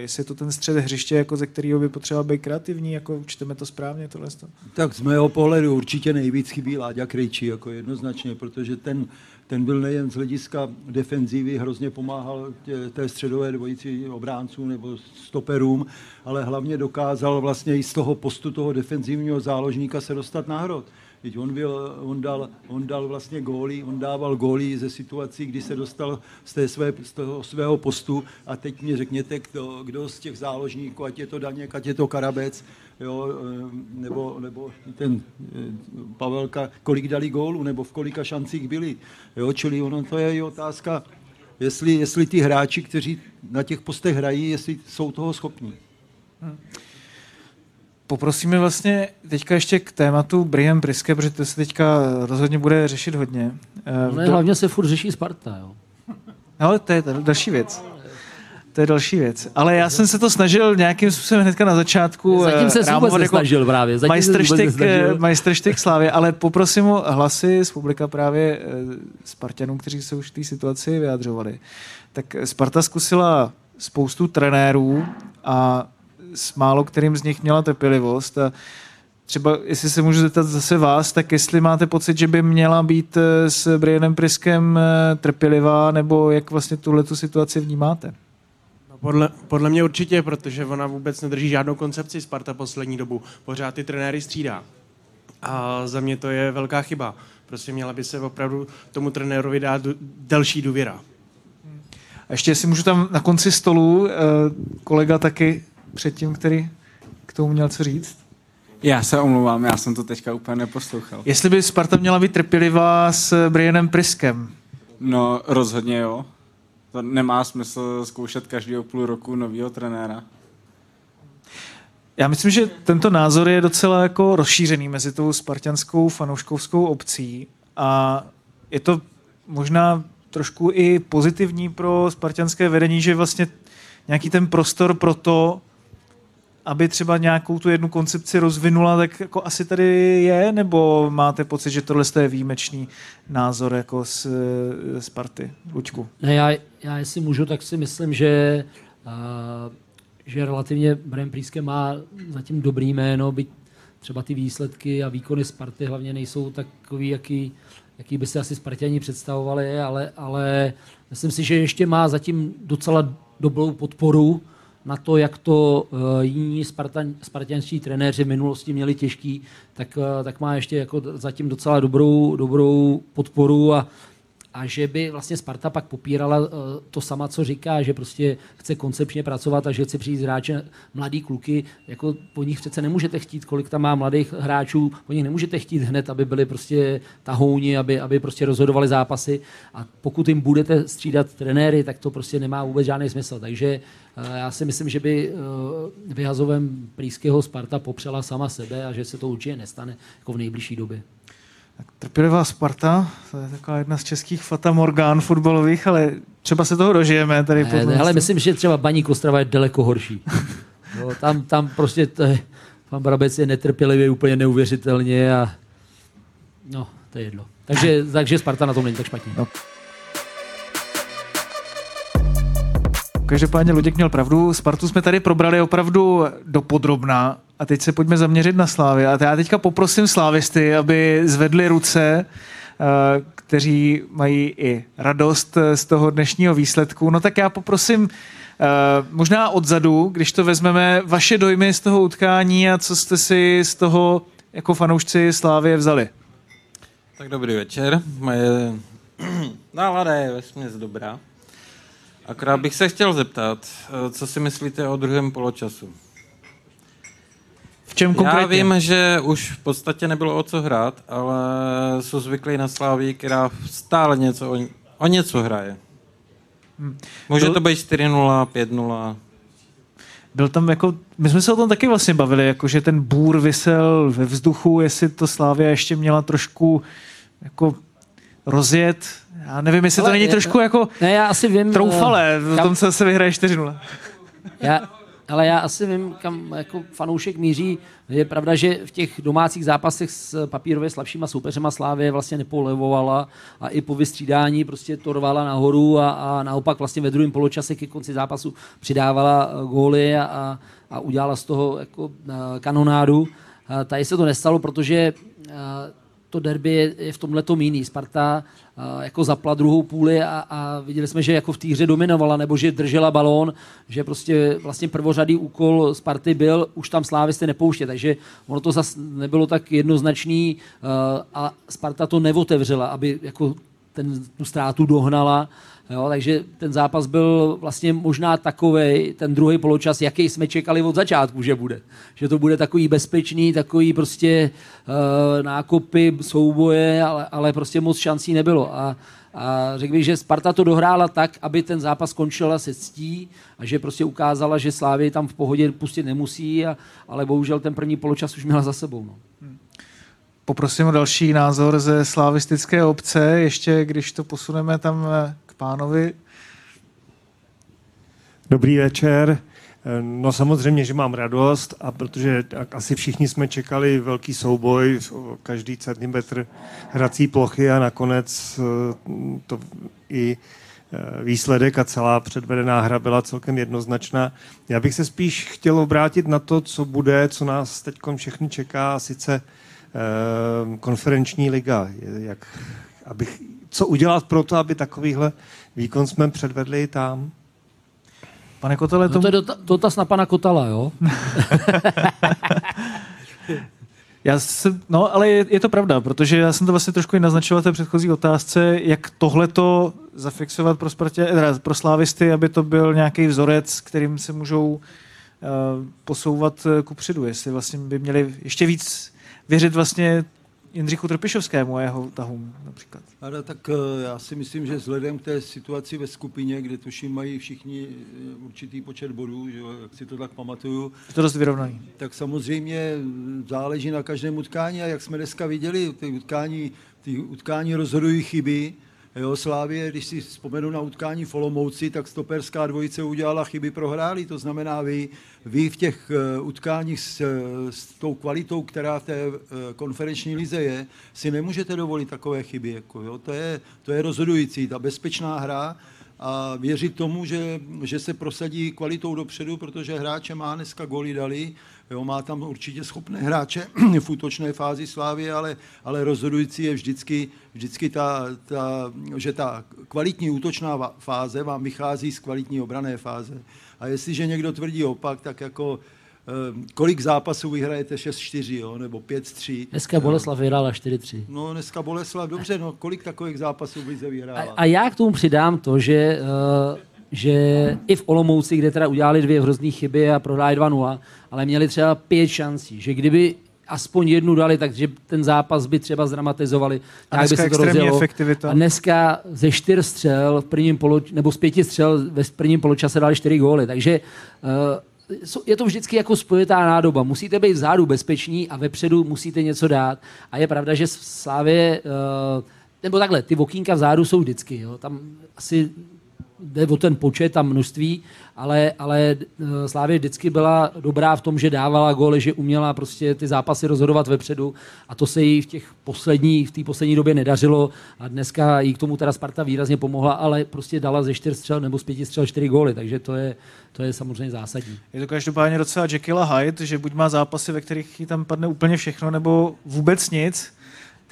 jestli je to ten střed hřiště, jako ze kterého by potřeba být kreativní, jako čteme to správně, tohle. to? Tak z mého pohledu určitě nejvíc chybí Láďa Krejčí, jako jednoznačně, protože ten, ten byl nejen z hlediska defenzívy, hrozně pomáhal tě, té středové dvojici obránců nebo stoperům, ale hlavně dokázal vlastně i z toho postu toho defenzivního záložníka se dostat na hrot. Teď on, byl, on, dal, on dal vlastně góly, on dával góly ze situací, kdy se dostal z, té své, z toho svého postu a teď mě řekněte, kdo, kdo z těch záložníků, ať je to Daněk, ať je to Karabec, jo, eh, nebo, nebo ten eh, Pavelka, kolik dali gólů, nebo v kolika šancích byli. Jo, čili ono to je i otázka, jestli, jestli ty hráči, kteří na těch postech hrají, jestli jsou toho schopní. Poprosíme vlastně teďka ještě k tématu Brian Priske, protože to se teďka rozhodně bude řešit hodně. Eh, No ne, do- hlavně se furt řeší Sparta, jo. Ale to je další věc. To je další věc. Ale já jsem se to snažil nějakým způsobem hnedka na začátku Zatím se eh, vůbec právě. Zatím se vůbec majstrštyk, nesnažil. eh, majstrštyk Slávy, ale poprosím o hlasy z publika právě Spartanů, kteří se už v té situaci vyjadřovali. Tak Sparta zkusila spoustu trenérů a s málo kterým z nich měla trpělivost a Třeba, jestli se můžu zeptat zase vás, tak jestli máte pocit, že by měla být eh, s Brianem Priskem eh, trpělivá, nebo jak vlastně tuhle tu situaci vnímáte? No podle, podle mě určitě, protože ona vůbec nedrží žádnou koncepci Sparta poslední dobu. Pořád ty trenéry střídá. A za mě to je velká chyba. Prostě měla by se opravdu tomu trenérovi dát delší důvěra. A ještě si můžu tam na konci stolu, eh, kolega taky předtím, který k tomu měl co říct. Já se omlouvám, já jsem to teďka úplně neposlouchal. Jestli by Sparta měla být trpělivá s Brianem Priskem. No, rozhodně jo. To nemá smysl zkoušet každého půl roku nového trenéra. Já myslím, že tento názor je docela jako rozšířený mezi tou spartianskou fanouškovskou obcí a je to možná trošku i pozitivní pro spartianské vedení, že vlastně nějaký ten prostor pro to, aby třeba nějakou tu jednu koncepci rozvinula, tak jako asi tady je, nebo máte pocit, že tohle je výjimečný názor jako z Sparty? Lučku. Ne, já, já jestli můžu, tak si myslím, že, uh, že relativně Brian Príske má zatím dobrý jméno, byť třeba ty výsledky a výkony Sparty hlavně nejsou takový, jaký, jaký by si asi Spartěni představovali, ale, ale myslím si, že ještě má zatím docela dobrou podporu na to, jak to uh, jiní Spartan, spartianští trenéři v minulosti měli těžký, tak, uh, tak má ještě jako zatím docela dobrou, dobrou podporu a, a že by vlastně Sparta pak popírala uh, to sama, co říká, že prostě chce koncepčně pracovat a že chce přijít hráče mladý kluky, jako po nich přece nemůžete chtít, kolik tam má mladých hráčů, po nich nemůžete chtít hned, aby byli prostě tahouni, aby, aby prostě rozhodovali zápasy a pokud jim budete střídat trenéry, tak to prostě nemá vůbec žádný smysl, takže uh, já si myslím, že by uh, vyhazovem Prýského Sparta popřela sama sebe a že se to určitě nestane jako v nejbližší době. Trpělivá Sparta, to je taková jedna z českých Fata Morgán fotbalových, ale třeba se toho dožijeme tady Ne, ne, ale myslím, že třeba Baník Ostrava je daleko horší. No, tam, tam prostě to je, pan Brabec je netrpělivý úplně neuvěřitelně a no, to je jedno. Takže, takže Sparta na tom není tak špatně. No. Každopádně Luděk měl pravdu, Spartu jsme tady probrali opravdu dopodrobná a teď se pojďme zaměřit na Slávy. A já teďka poprosím slávisty, aby zvedli ruce, eh, kteří mají i radost z toho dnešního výsledku. No tak já poprosím možná odzadu, když to vezmeme, vaše dojmy z toho utkání a co jste si z toho jako fanoušci Slávě vzali? Tak dobrý večer. Moje nálada je vesměs dobrá. Akorát bych se chtěl zeptat, eh, co si myslíte o druhém poločasu? V čem konkrétně? Já vím, že už v podstatě nebylo o co hrát, ale jsou zvyklí na Slávii, která stále něco o, o něco hraje. Hmm. Může to být 4-0, 5-0. Byl tam jako, my jsme se o tom taky vlastně bavili, jako že ten bůr vysel ve vzduchu, jestli to Slávia ještě měla trošku jako rozjet. Já nevím, jestli Ale to není je, trošku jako ne, já asi vím, troufalé v tom, co se vyhraje 4-0. Já, ale já asi vím, kam jako fanoušek míří. Je pravda, že v těch domácích zápasech s papírově slabšíma soupeřema Slávě vlastně nepolevovala a i po vystřídání prostě to rvala nahoru a, a naopak vlastně ve druhém poločase ke konci zápasu přidávala eh, góly a, a udělala z toho jako eh, kanonádu. Tady se to nestalo, protože eh, to derby je, v tomhle tom jiný. Sparta uh, jako zapla druhou půli a, a viděli jsme, že jako v té hře dominovala, nebo že držela balón, že prostě vlastně prvořadý úkol Sparty byl už tam slávisty nepouštět, takže ono to zase nebylo tak jednoznačný uh, a Sparta to neotevřela, aby jako ten, tu ztrátu dohnala Jo, takže ten zápas byl vlastně možná takový, ten druhý poločas, jaký jsme čekali od začátku, že bude. Že to bude takový bezpečný, takový prostě uh, nákopy, souboje, ale, ale prostě moc šancí nebylo. A, a řekl bych, že Sparta to dohrála tak, aby ten zápas skončila se ctí a že prostě ukázala, že Slávy tam v pohodě pustit nemusí, a, ale bohužel ten první poločas už měla za sebou. No. Hmm. Poprosím o další názor ze slavistické obce, ještě když to posuneme tam eh, pánovi. Dobrý večer. No samozřejmě, že mám radost a protože asi všichni jsme čekali velký souboj, každý centimetr hrací plochy a nakonec eh, to i eh, výsledek a celá předvedená hra byla celkem jednoznačná. Já bych se spíš chtěl obrátit na to, co bude, co nás teď všechny čeká, a sice eh, konferenční liga. Jak, abych, co udělat pro to, aby takovýhle výkon jsme předvedli tam? Pane Kotele, to... No to je dotaz na pana Kotala, jo? Já se, no, ale je, je, to pravda, protože já jsem to vlastně trošku i naznačoval té předchozí otázce, jak tohleto zafixovat pro, Spartě, teda pro slávisty, aby to byl nějaký vzorec, kterým se můžou uh, posouvat ku předu, jestli vlastně by měli ještě víc věřit vlastně Jindřichu Trpišovskému a jeho tahům například. Ale tak eh, já si myslím, že vzhledem k té situaci ve skupině, kde tuším mají všichni eh, určitý počet bodů, že, jak si to tak pamatuju. Je to dost vyrovnaný. Tak samozřejmě záleží na každém utkání a jak jsme dneska viděli, ty utkání, ty utkání rozhodují chyby, Jo, když si vzpomenu na utkání v Olomouci, tak stoperská dvojice udělala chyby, prohráli. To znamená, vy, vy v těch uh, utkáních s, s tou kvalitou, která v té uh, konferenční lize je, si nemůžete dovolit takové chyby. Jako, jo. To, je, to je rozhodující. Ta bezpečná hra a věřit tomu, že, že se prosadí kvalitou dopředu, protože hráče má dneska goly dali, jo, má tam určitě schopné hráče v útočné fázi slávy, ale, ale rozhodující je vždycky, vždycky ta, ta, že ta kvalitní útočná fáze vám vychází z kvalitní obrané fáze. A jestliže někdo tvrdí opak, tak jako Ehm, kolik zápasů vyhrajete 6-4, jo, nebo 5-3. Dneska Boleslav vyhrála 4-3. No, dneska Boleslav, dobře, no, kolik takových zápasů by se vyhrála? A, a já k tomu přidám to, že, uh, že i v Olomouci, kde teda udělali dvě hrozné chyby a prohráli 2-0, ale měli třeba pět šancí, že kdyby aspoň jednu dali, takže ten zápas by třeba zdramatizovali. A dneska by se to rozjelo. efektivita. A dneska ze čtyř střel v prvním polo, nebo z pěti střel ve prvním poločase dali čtyři góly. Takže uh, je to vždycky jako spojitá nádoba. Musíte být vzadu bezpeční a vepředu musíte něco dát. A je pravda, že v Slávě, uh, nebo takhle, ty vokínka vzadu jsou vždycky. Jo. Tam asi jde o ten počet a množství, ale, ale eh, Slávě vždycky byla dobrá v tom, že dávala góly, že uměla prostě ty zápasy rozhodovat vepředu a to se jí v těch poslední, v té poslední době nedařilo a dneska jí k tomu teda Sparta výrazně pomohla, ale prostě dala ze čtyř střel nebo z pěti střel čtyři góly, takže to je, to je samozřejmě zásadní. Je to každopádně docela Jekyll Hyde, že buď má zápasy, ve kterých jí tam padne úplně všechno, nebo vůbec nic.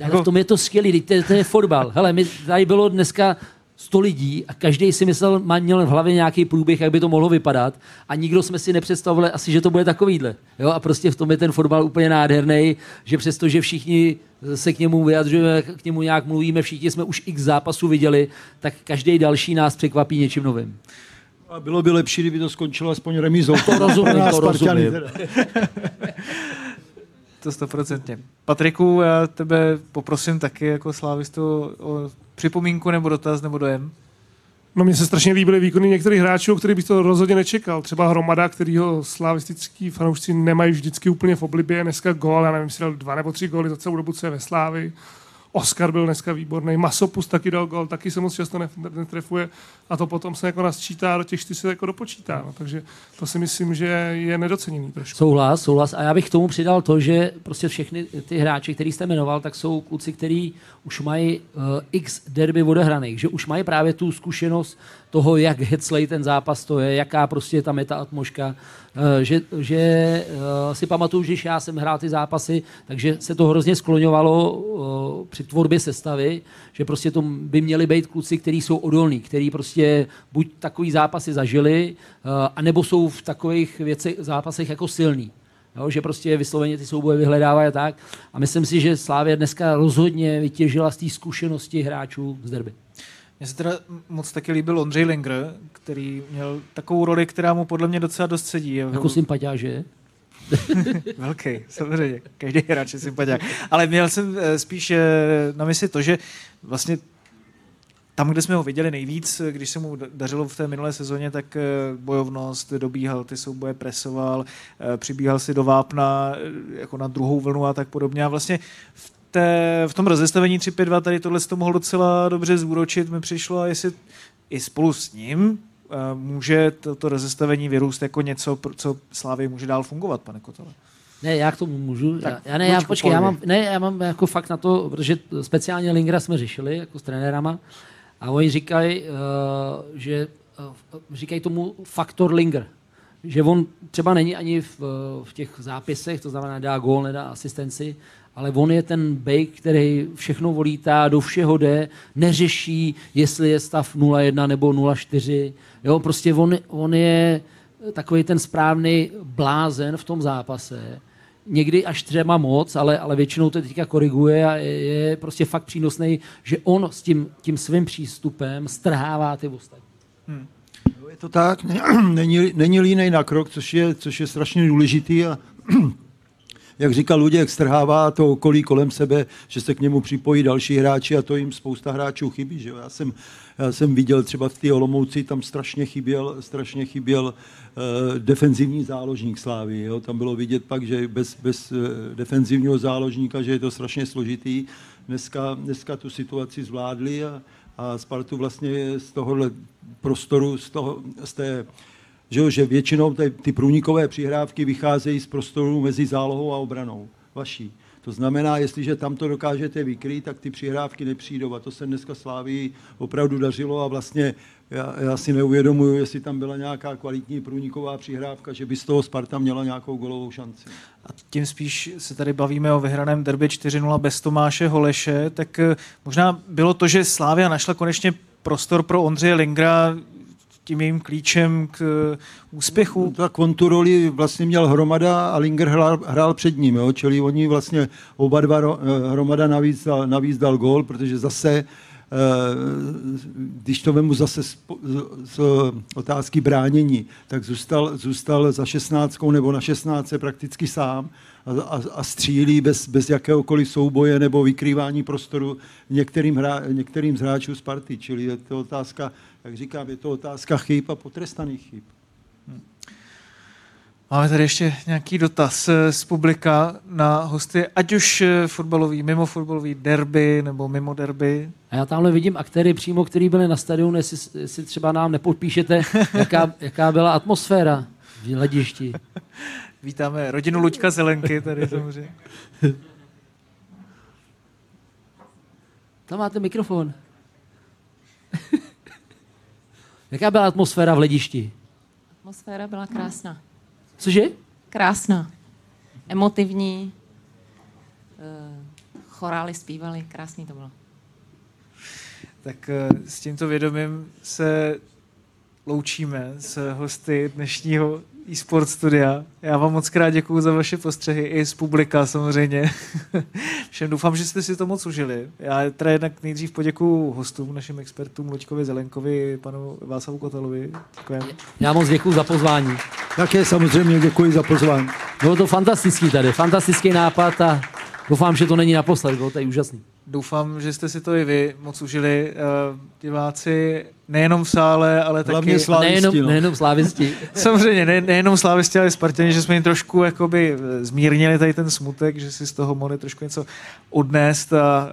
Ale jako... v tom je to skvělý, to, to je fotbal. Hele, mi tady bylo dneska 100 lidí a každý si myslel, má měl v hlavě nějaký průběh, jak by to mohlo vypadat a nikdo jsme si nepředstavovali asi, že to bude takovýhle. Jo? A prostě v tom je ten fotbal úplně nádherný, že přesto, že všichni se k němu vyjadřujeme, k němu nějak mluvíme, všichni jsme už x zápasů viděli, tak každý další nás překvapí něčím novým. A bylo by lepší, kdyby to skončilo aspoň remízou. To rozumím, to rozumím. To stoprocentně. Patriku, já tebe poprosím taky jako slávistu o připomínku nebo dotaz nebo dojem. No mně se strašně líbily výkony některých hráčů, který bych to rozhodně nečekal. Třeba Hromada, kterýho slavistický fanoušci nemají vždycky úplně v oblibě. Dneska gól, já nevím, jestli dal dva nebo tři góly za celou dobu, co je ve Slávi. Oscar byl dneska výborný, Masopus taky dal gol, taky se moc často netrefuje a to potom se jako nasčítá, do těch čtyř se jako dopočítá. No. Takže to si myslím, že je nedoceněný trošku. Souhlas, souhlas. A já bych k tomu přidal to, že prostě všechny ty hráči, který jste jmenoval, tak jsou kluci, kteří už mají uh, x derby odehraných, že už mají právě tu zkušenost toho, jak heclej ten zápas to je, jaká prostě tam je ta atmoška, že, že eh, si pamatuju, že já jsem hrál ty zápasy, takže se to hrozně skloňovalo eh, při tvorbě sestavy, že prostě to by měli být kluci, kteří jsou odolní, kteří prostě buď takový zápasy zažili, anebo jsou v takových věcech, zápasech jako silní. Jo, že prostě vysloveně ty souboje vyhledávají a tak. A myslím si, že Slávě dneska rozhodně vytěžila z té zkušenosti hráčů z derby. Mně se teda moc taky líbil Ondřej Linger, který měl takovou roli, která mu podle mě docela dost sedí. Jako sympatiák, že? Velký, samozřejmě. Každý hráč je sympatiák. Ale měl jsem eh, spíš eh, na mysli to, že vlastně tam, kde jsme ho viděli nejvíc, když se mu dařilo v té minulé sezóně, tak eh, bojovnost, dobíhal ty souboje, presoval, přibíhal si do vápna jako na druhou vlnu a tak podobně. A vlastně v té, v tom rozestavení 3-5-2 tady tohle to mohl docela dobře zúročit. Mi přišlo, a jestli i spolu s ním uh, může toto rozestavení vyrůst jako něco, co Slávy může dál fungovat, pane Kotole. Ne, já k tomu můžu. Tak, já, já ne, já, počkej, já mám, ne, já mám jako fakt na to, protože speciálně Lingra jsme řešili jako s trenérama a oni říkají, uh, že uh, říkají tomu faktor Linger. Že on třeba není ani v, v těch zápisech, to znamená dá gól, nedá asistenci, ale on je ten bejk, který všechno volítá, do všeho jde, neřeší, jestli je stav 0,1 nebo 0,4. Jo, prostě on, on je takový ten správný blázen v tom zápase. Někdy až třema moc, ale, ale většinou to teďka koriguje a je, je prostě fakt přínosný, že on s tím, tím svým přístupem strhává ty ostatní. Hmm. Je to tak, není, není línej na krok, což je, což je strašně důležitý a jak říkal Luděk, strhává to okolí kolem sebe, že se k němu připojí další hráči a to jim spousta hráčů chybí. Že? Já, jsem, já jsem viděl třeba v té Olomouci, tam strašně chyběl, strašně chyběl uh, defenzivní záložník Slávy. Jo? Tam bylo vidět pak, že bez, bez uh, defenzivního záložníka, že je to strašně složitý. Dneska, dneska tu situaci zvládli a, a Spartu vlastně z tohohle prostoru, z, toho, z té že, že většinou ty, ty průnikové přihrávky vycházejí z prostoru mezi zálohou a obranou vaší. To znamená, jestliže tam to dokážete vykrýt, tak ty přihrávky nepřijdou. A to se dneska Sláví opravdu dařilo a vlastně já, já si neuvědomuju, jestli tam byla nějaká kvalitní průniková přihrávka, že by z toho Sparta měla nějakou golovou šanci. A tím spíš se tady bavíme o vyhraném derby 4-0 bez Tomáše Holeše, tak eh, možná bylo to, že Slávia našla konečně prostor pro Ondřeje Lingra tím jejím klíčem k eh, úspěchu? Tak on tu roli vlastně měl Hromada a Linger hrál, hrál před ním, jo? čili oni vlastně oba dva, eh, Hromada navíc, navíc dal gól, protože zase eh, když to vemu zase z, z otázky bránění, tak zůstal, zůstal za 16 nebo na 16 prakticky sám a, a, a střílí bez, bez jakéhokoliv souboje nebo vykrývání prostoru některým, hra, některým z hráčů Sparty. Čili je to otázka jak říkám, je to otázka chyb a potrestaných chyb. Máme tady ještě nějaký dotaz eh, z publika na hosty, ať už eh, fotbalový, mimo fotbalový derby nebo mimo derby. A já tamhle vidím aktéry přímo, kteří byli na stadionu, jestli, jestli třeba nám nepodpíšete, jaká, jaká byla atmosféra v hledišti. Vítáme rodinu Luďka Zelenky tady samozřejmě. Tam máte mikrofon. Jaká byla atmosféra v ledišti? Atmosféra byla krásná. Cože? Krásná. Emotivní. Eh, chorály zpívali, krásný to bylo. Tak eh, s tímto vědomím se loučíme s hosty dnešního e-sport studia. Já vám moc krát děkuji za vaše postřehy i z publika samozřejmě. Všem doufám, že jste si to moc užili. Já teda jednak nejdřív poděkuji hostům, našim expertům Luďkovi Zelenkovi, panu Vásavu Kotelovi. Děkujeme. Já moc děkuji za pozvání. Také samozřejmě děkuji za pozvání. Bylo to fantastický tady, fantastický nápad a doufám, že to není naposled, bylo to i úžasný. Doufám, že jste si to i vy moc užili. Uh, diváci nejenom v sále, ale Hlavně taky... slávisti, Nejenom, no. nejenom slávisti. Samozřejmě, ne, nejenom slávisti, ale i Spartani, že jsme jim trošku jakoby eh, zmírnili tady ten smutek, že si z toho mohli trošku něco odnést a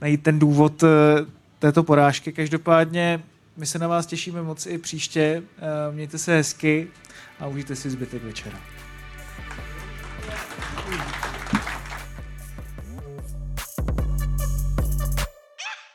najít ten důvod eh, této porážky. Každopádně my se na vás těšíme moc i příště. Eh, Mějte se hezky a užijte si zbytek večera.